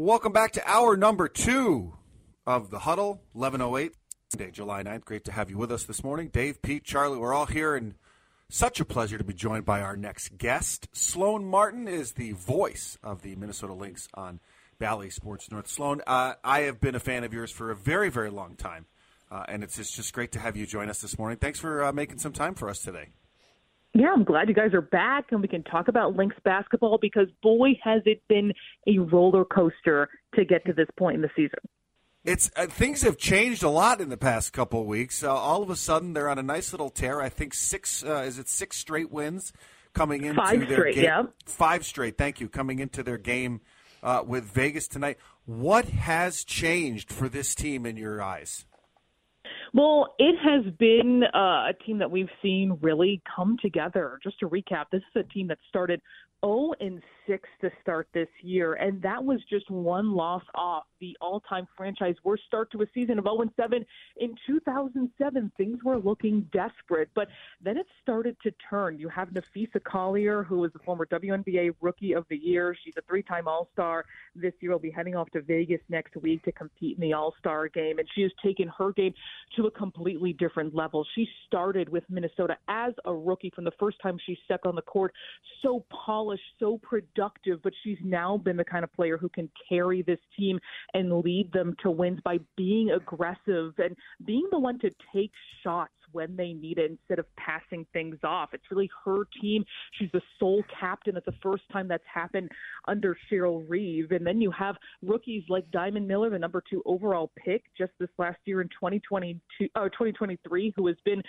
Welcome back to hour number two of the huddle, 1108, Monday, July 9th. Great to have you with us this morning. Dave, Pete, Charlie, we're all here, and such a pleasure to be joined by our next guest. Sloane Martin is the voice of the Minnesota Lynx on Bally Sports North. Sloane, uh, I have been a fan of yours for a very, very long time. Uh, and it's just, just great to have you join us this morning. Thanks for uh, making some time for us today. Yeah, I'm glad you guys are back and we can talk about Lynx basketball because boy has it been a roller coaster to get to this point in the season. It's uh, things have changed a lot in the past couple of weeks. Uh, all of a sudden, they're on a nice little tear. I think six uh, is it six straight wins coming into Five their straight, game. yeah. Five straight. Thank you. Coming into their game uh, with Vegas tonight. What has changed for this team in your eyes? Well, it has been uh, a team that we've seen really come together. Just to recap, this is a team that started 0 and 6 to start this year, and that was just one loss off the all-time franchise worst start to a season of 0 and 7 in 2007. Things were looking desperate, but then it started to turn. You have Napheesa Collier, who was the former WNBA Rookie of the Year. She's a three-time All-Star. This year, will be heading off to Vegas next week to compete in the All-Star game, and she has taken her game to a completely different level. She started with Minnesota as a rookie from the first time she stepped on the court, so polished, so productive, but she's now been the kind of player who can carry this team and lead them to wins by being aggressive and being the one to take shots when they need it instead of passing things off. It's really her team. She's the sole captain. It's the first time that's happened under Cheryl Reeve. And then you have rookies like Diamond Miller, the number two overall pick just this last year in 2022, uh, 2023, who has been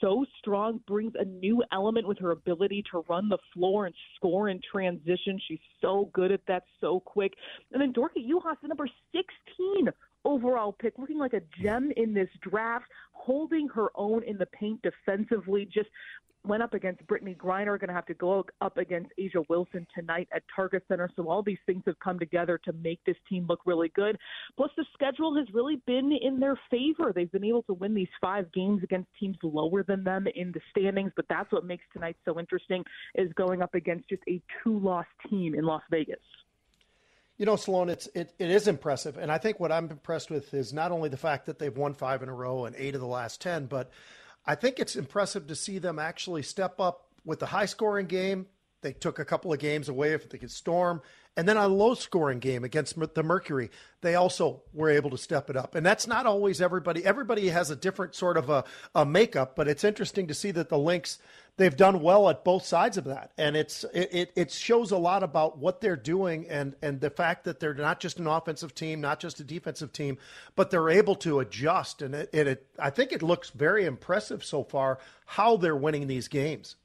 so strong, brings a new element with her ability to run the floor and score in transition. She's so good at that, so quick. And then Dorka Juhász, the number 16 overall pick, looking like a gem in this draft, holding her own in the paint defensively, just went up against Brittney Griner, going to have to go up against A'ja Wilson tonight at Target Center. So all these things have come together to make this team look really good. Plus, the schedule has really been in their favor. They've been able to win these five games against teams lower than them in the standings. But that's what makes tonight so interesting is going up against just a two-loss team in Las Vegas. You know, Sloane, it's it, it is impressive, and I think what I'm impressed with is not only the fact that they've won five in a row and eight of the last ten, but I think it's impressive to see them actually step up with the high scoring game. They took a couple of games away if they could storm, and then a low scoring game against the Mercury, they also were able to step it up. And that's not always everybody. Everybody has a different sort of a, a makeup, but it's interesting to see that the Lynx they've done well at both sides of that, and it's it it shows a lot about what they're doing and and the fact that they're not just an offensive team, not just a defensive team, but they're able to adjust. And it, it, it I think it looks very impressive so far how they're winning these games.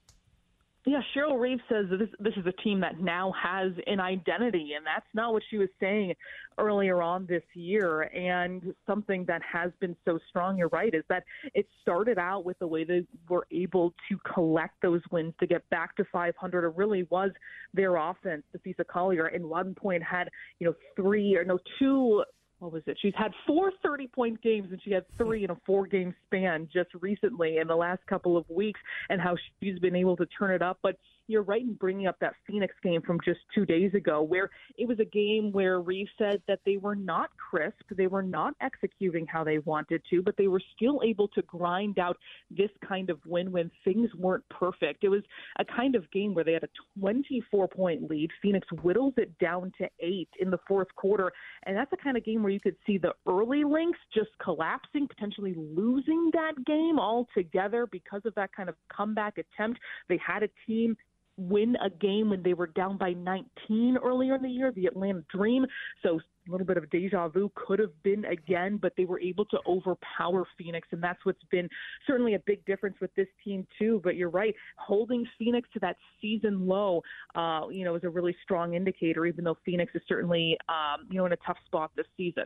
Yeah, Cheryl Reeve says this this is a team that now has an identity, and that's not what she was saying earlier on this year. And something that has been so strong, you're right, is that it started out with the way they were able to collect those wins to get back to 500. It really was their offense. The Defisa Collier, in one point, had you know three or no two what was it? She's had four 30 point games and she had three in a four game span just recently in the last couple of weeks and how she's been able to turn it up. But you're right in bringing up that Phoenix game from just two days ago, where it was a game where Reeve said that they were not crisp, they were not executing how they wanted to, but they were still able to grind out this kind of win when things weren't perfect. It was a kind of game where they had a 24 point lead. Phoenix whittles it down to eight in the fourth quarter, and that's the kind of game where you could see the early Lynx just collapsing, potentially losing that game altogether because of that kind of comeback attempt. They had a team win a game when they were down by 19 earlier in the year, the Atlanta Dream. So a little bit of deja vu could have been again, but they were able to overpower Phoenix, and that's what's been certainly a big difference with this team too. But you're right, holding Phoenix to that season low, uh, you know, is a really strong indicator. Even though Phoenix is certainly, um, you know, in a tough spot this season.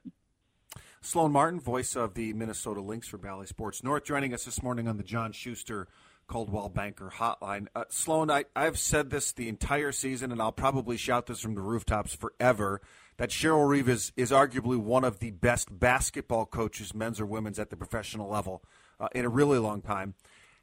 Sloane Martin, voice of the Minnesota Lynx for Bally Sports North, joining us this morning on the John Schuster Coldwell Banker Hotline. Uh, Sloane, I, I've said this the entire season, and I'll probably shout this from the rooftops forever that Cheryl Reeve is, is arguably one of the best basketball coaches, men's or women's, at the professional level uh, in a really long time.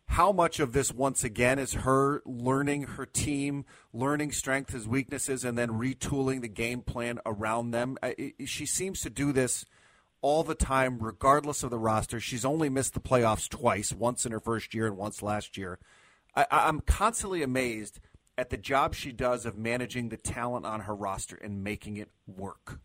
How much of this, once again, is her learning her team, learning strengths, and weaknesses, and then retooling the game plan around them? Uh, she seems to do this – all the time, regardless of the roster. She's only missed the playoffs twice, once in her first year and once last year. I, I'm constantly amazed at the job she does of managing the talent on her roster and making it work.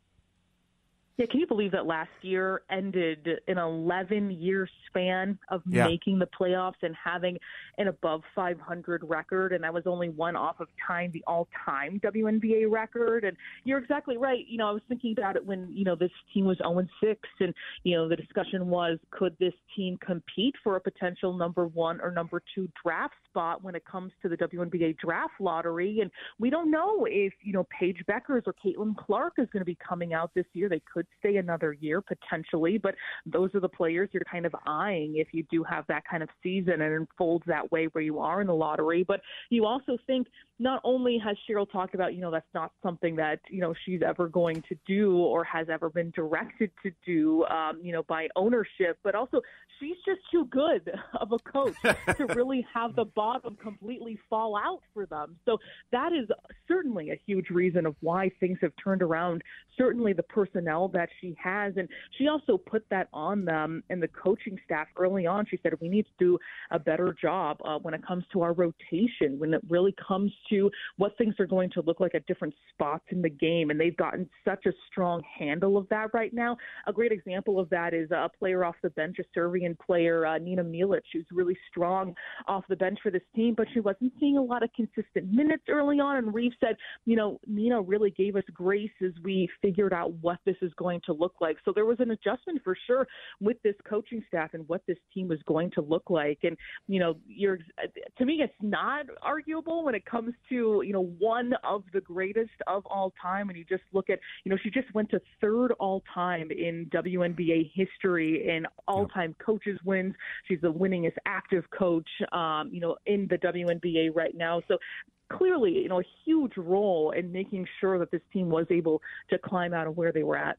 Yeah, can you believe that last year ended an 11 year span of yeah. making the playoffs and having an above 500 record? And that was only one off of tying the all time WNBA record. And you're exactly right. You know, I was thinking about it when, you know, this team was 0 6, and, you know, the discussion was could this team compete for a potential number one or number two draft spot when it comes to the WNBA draft lottery? And we don't know if, you know, Paige Bueckers or Caitlin Clark is going to be coming out this year. They could could stay another year potentially, but those are the players you're kind of eyeing if you do have that kind of season and unfolds that way where you are in the lottery. But you also think not only has Cheryl talked about, you know, that's not something that, you know, she's ever going to do or has ever been directed to do, um, you know, by ownership, but also she's just too good of a coach to really have the bottom completely fall out for them. So that is certainly a huge reason of why things have turned around. Certainly the personnel that she has. And she also put that on them and the coaching staff early on. She said, we need to do a better job uh, when it comes to our rotation, when it really comes to what things are going to look like at different spots in the game. And they've gotten such a strong handle of that right now. A great example of that is a player off the bench, a Serbian player, uh, Nina Milic, who's really strong off the bench for this team, but she wasn't seeing a lot of consistent minutes early on. And Reeve said, you know, Nina really gave us grace as we figured out what this is going to look like. So there was an adjustment for sure with this coaching staff and what this team was going to look like. And, you know, you're, to me, it's not arguable when it comes to, you know, one of the greatest of all time. And you just look at, you know, she just went to third all time in WNBA history in all time coaches wins. She's the winningest active coach, um, you know, in the WNBA right now. So clearly, you know, a huge role in making sure that this team was able to climb out of where they were at.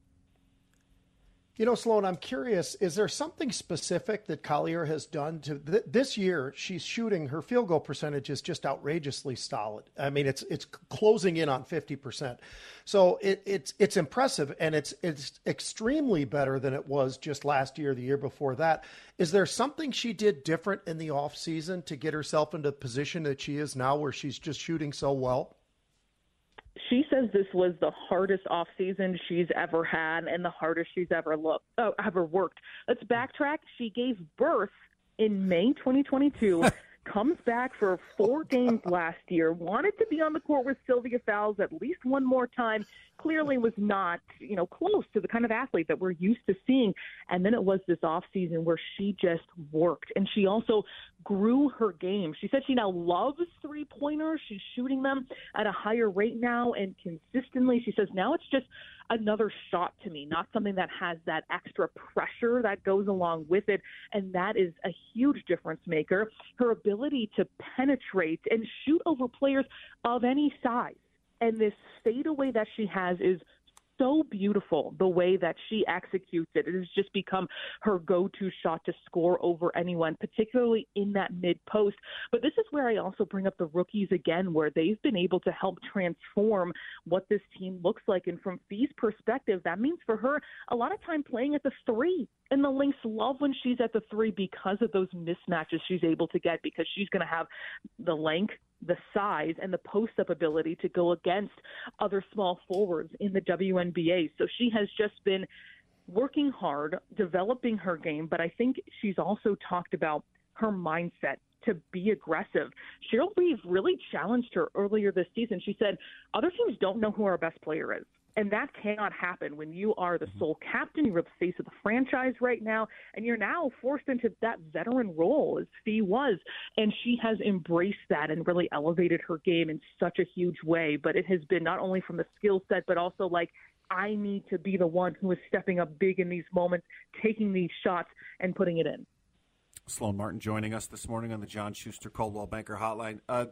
You know, Sloane, I'm curious. Is there something specific that Collier has done to th- this year? She's shooting her field goal percentage is just outrageously solid. I mean, it's it's closing in on 50 percent. So it, it's it's impressive, and it's it's extremely better than it was just last year, the year before that. Is there something she did different in the off season to get herself into the position that she is now, where she's just shooting so well? She says this was the hardest off season she's ever had and the hardest she's ever looked uh, ever worked. Let's backtrack. She gave birth in May 2022. comes back for four games last year, wanted to be on the court with Sylvia Fowles at least one more time, clearly was not, you know, close to the kind of athlete that we're used to seeing. And then it was this off season where she just worked and she also grew her game. She said she now loves three pointers. She's shooting them at a higher rate now and consistently. She says now it's just another shot to me, not something that has that extra pressure that goes along with it. And that is a huge difference maker. Her ability to penetrate and shoot over players of any size. And this fadeaway that she has is so beautiful the way that she executes it. It has just become her go to shot to score over anyone, particularly in that mid post. But this is where I also bring up the rookies again, where they've been able to help transform what this team looks like. And from Phee's perspective, that means for her a lot of time playing at the three. And the Lynx love when she's at the three because of those mismatches she's able to get because she's going to have the length, the size, and the post up ability to go against other small forwards in the WNBA. So she has just been working hard, developing her game, but I think she's also talked about her mindset to be aggressive. Cheryl Reeve really challenged her earlier this season. She said, Other teams don't know who our best player is. And that cannot happen when you are the sole captain, you're the face of the franchise right now, and you're now forced into that veteran role as Phee was. And she has embraced that and really elevated her game in such a huge way. But it has been not only from the skill set, but also like, I need to be the one who is stepping up big in these moments, taking these shots, and putting it in. Sloane Martin joining us this morning on the John Schuster Coldwell Banker Hotline. Uh,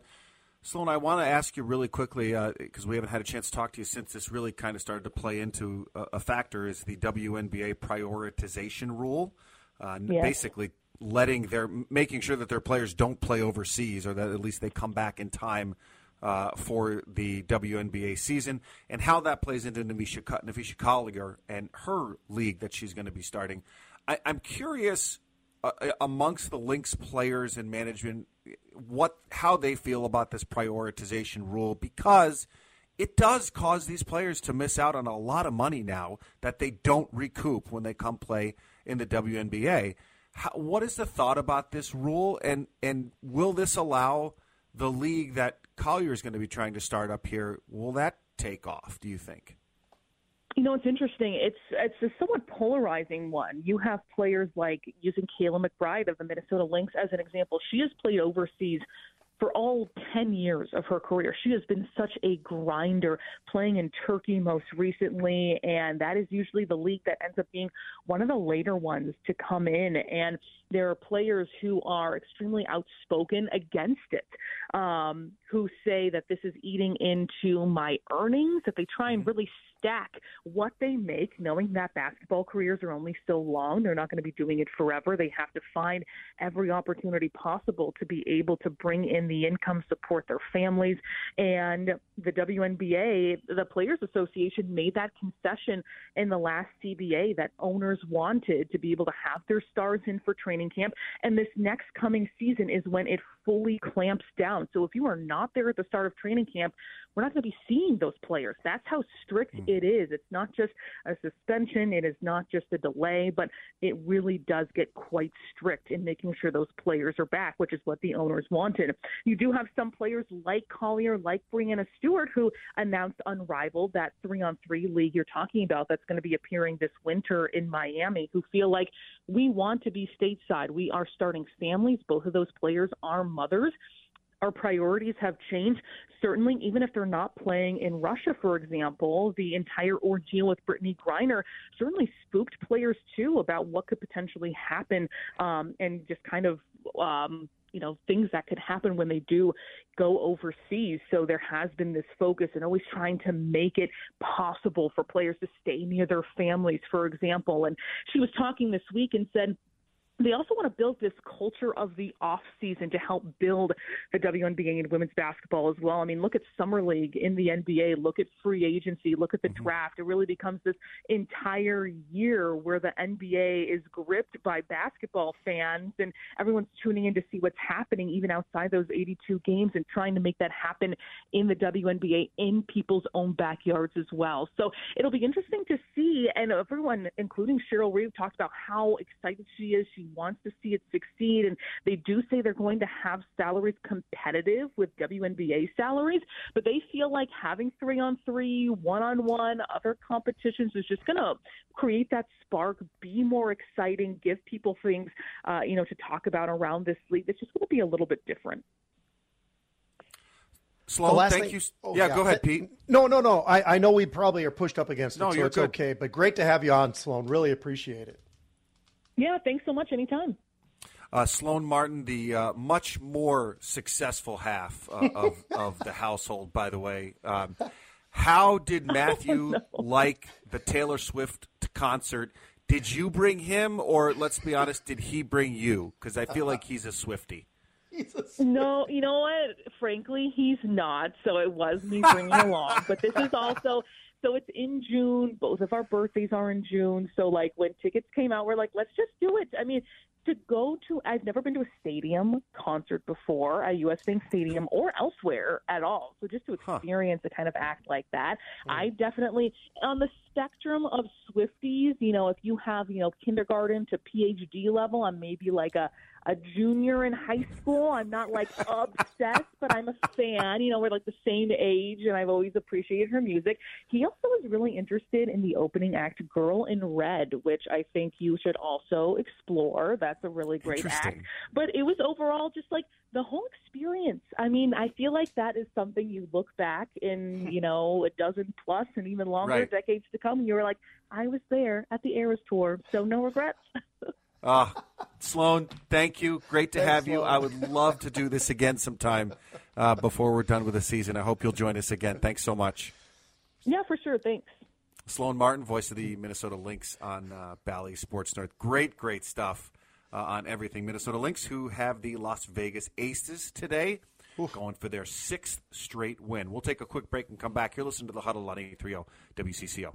Sloane, I want to ask you really quickly because uh, we haven't had a chance to talk to you since this really kind of started to play into a, a factor is the WNBA prioritization rule. Uh, yes. Basically, letting their making sure that their players don't play overseas or that at least they come back in time uh, for the WNBA season, and how that plays into Napheesa, Napheesa Collier and her league that she's going to be starting. I, I'm curious uh, amongst the Lynx players and management what how they feel about this prioritization rule because it does cause these players to miss out on a lot of money now that they don't recoup when they come play in the WNBA. How, what is the thought about this rule, and and will this allow the league that Collier is going to be trying to start up here? Will that take off? Do you think? You know, it's interesting. It's it's a somewhat polarizing one. You have players like using Kayla McBride of the Minnesota Lynx as an example. She has played overseas for all 10 years of her career. She has been such a grinder, playing in Turkey most recently, and that is usually the league that ends up being one of the later ones to come in. And there are players who are extremely outspoken against it, um, who say that this is eating into my earnings, that they try and mm-hmm. really stack what they make, knowing that basketball careers are only so long. They're not going to be doing it forever. They have to find every opportunity possible to be able to bring in the income, support their families. And the WNBA, the Players Association, made that concession in the last CBA that owners wanted to be able to have their stars in for training camp. And this next coming season is when it fully clamps down. So if you are not there at the start of training camp, we're not going to be seeing those players. That's how strict mm. it is. It's not just a suspension, it is not just a delay, but it really does get quite strict in making sure those players are back, which is what the owners wanted. You do have some players like Collier, like Breanna Stewart, who announced Unrivaled, that three on three league you're talking about that's going to be appearing this winter in Miami, who feel like we want to be stateside. We are starting families. Both of those players are mothers our priorities have changed. Certainly, even if they're not playing in Russia, for example, the entire ordeal with Brittney Griner certainly spooked players too about what could potentially happen um, and just kind of. Um, you know things that could happen when they do go overseas so there has been this focus and always trying to make it possible for players to stay near their families for example and she was talking this week and said they also want to build this culture of the off season to help build the WNBA and women's basketball as well. I mean, look at summer league in the NBA, look at free agency, look at the mm-hmm. draft. It really becomes this entire year where the NBA is gripped by basketball fans and everyone's tuning in to see what's happening even outside those 82 games and trying to make that happen in the WNBA in people's own backyards as well. So it'll be interesting to see and everyone including Cheryl Reeve talked about how excited she is. She wants to see it succeed. And they do say they're going to have salaries competitive with WNBA salaries, but they feel like having three on three, one on one, other competitions is just going to create that spark, be more exciting, give people things, uh, you know, to talk about around this league. It's just going to be a little bit different. Sloane, thank thing, you. Oh, yeah, yeah, go ahead, Pete. No, no, no. I, I know we probably are pushed up against it, no, so it's good. okay. But great to have you on, Sloane. Really appreciate it. Yeah, thanks so much. Anytime. Uh, Sloane Martin, the uh, much more successful half uh, of, of the household, by the way. Um, How did Matthew oh, no. like the Taylor Swift concert? Did you bring him, or let's be honest, did he bring you? Because I feel like he's a Swifty. No, you know what? Frankly, he's not. So it was me bringing along. But this is also so it's in June. Both of our birthdays are in June. So like when tickets came out, we're like, let's just do it. I mean, to go to I've never been to a stadium concert before at US Bank Stadium or elsewhere at all. So just to experience huh. a kind of act like that, mm. I definitely on the spectrum of Swifties, you know, if you have, you know, kindergarten to PhD level, I'm maybe like a a junior in high school. I'm not like obsessed, but I'm a fan. You know, we're like the same age, and I've always appreciated her music. He also was really interested in the opening act, Girl in Red, which I think you should also explore. That's a really great act. But it was overall just like the whole experience. I mean, I feel like that is something you look back in, you know, a dozen plus and even longer right. decades to come, and you were like, I was there at the Eras tour, so no regrets. Uh, Sloane, thank you. Great to Thanks, have you. Sloane. I would love to do this again sometime uh, before we're done with the season. I hope you'll join us again. Thanks so much. Yeah, for sure. Thanks. Sloane Martin, voice of the Minnesota Lynx on uh, Bally Sports North. Great, great stuff uh, on everything Minnesota Lynx, who have the Las Vegas Aces today, Oof. going for their sixth straight win. We'll take a quick break and come back. Here, listen to the Huddle on 830 WCCO.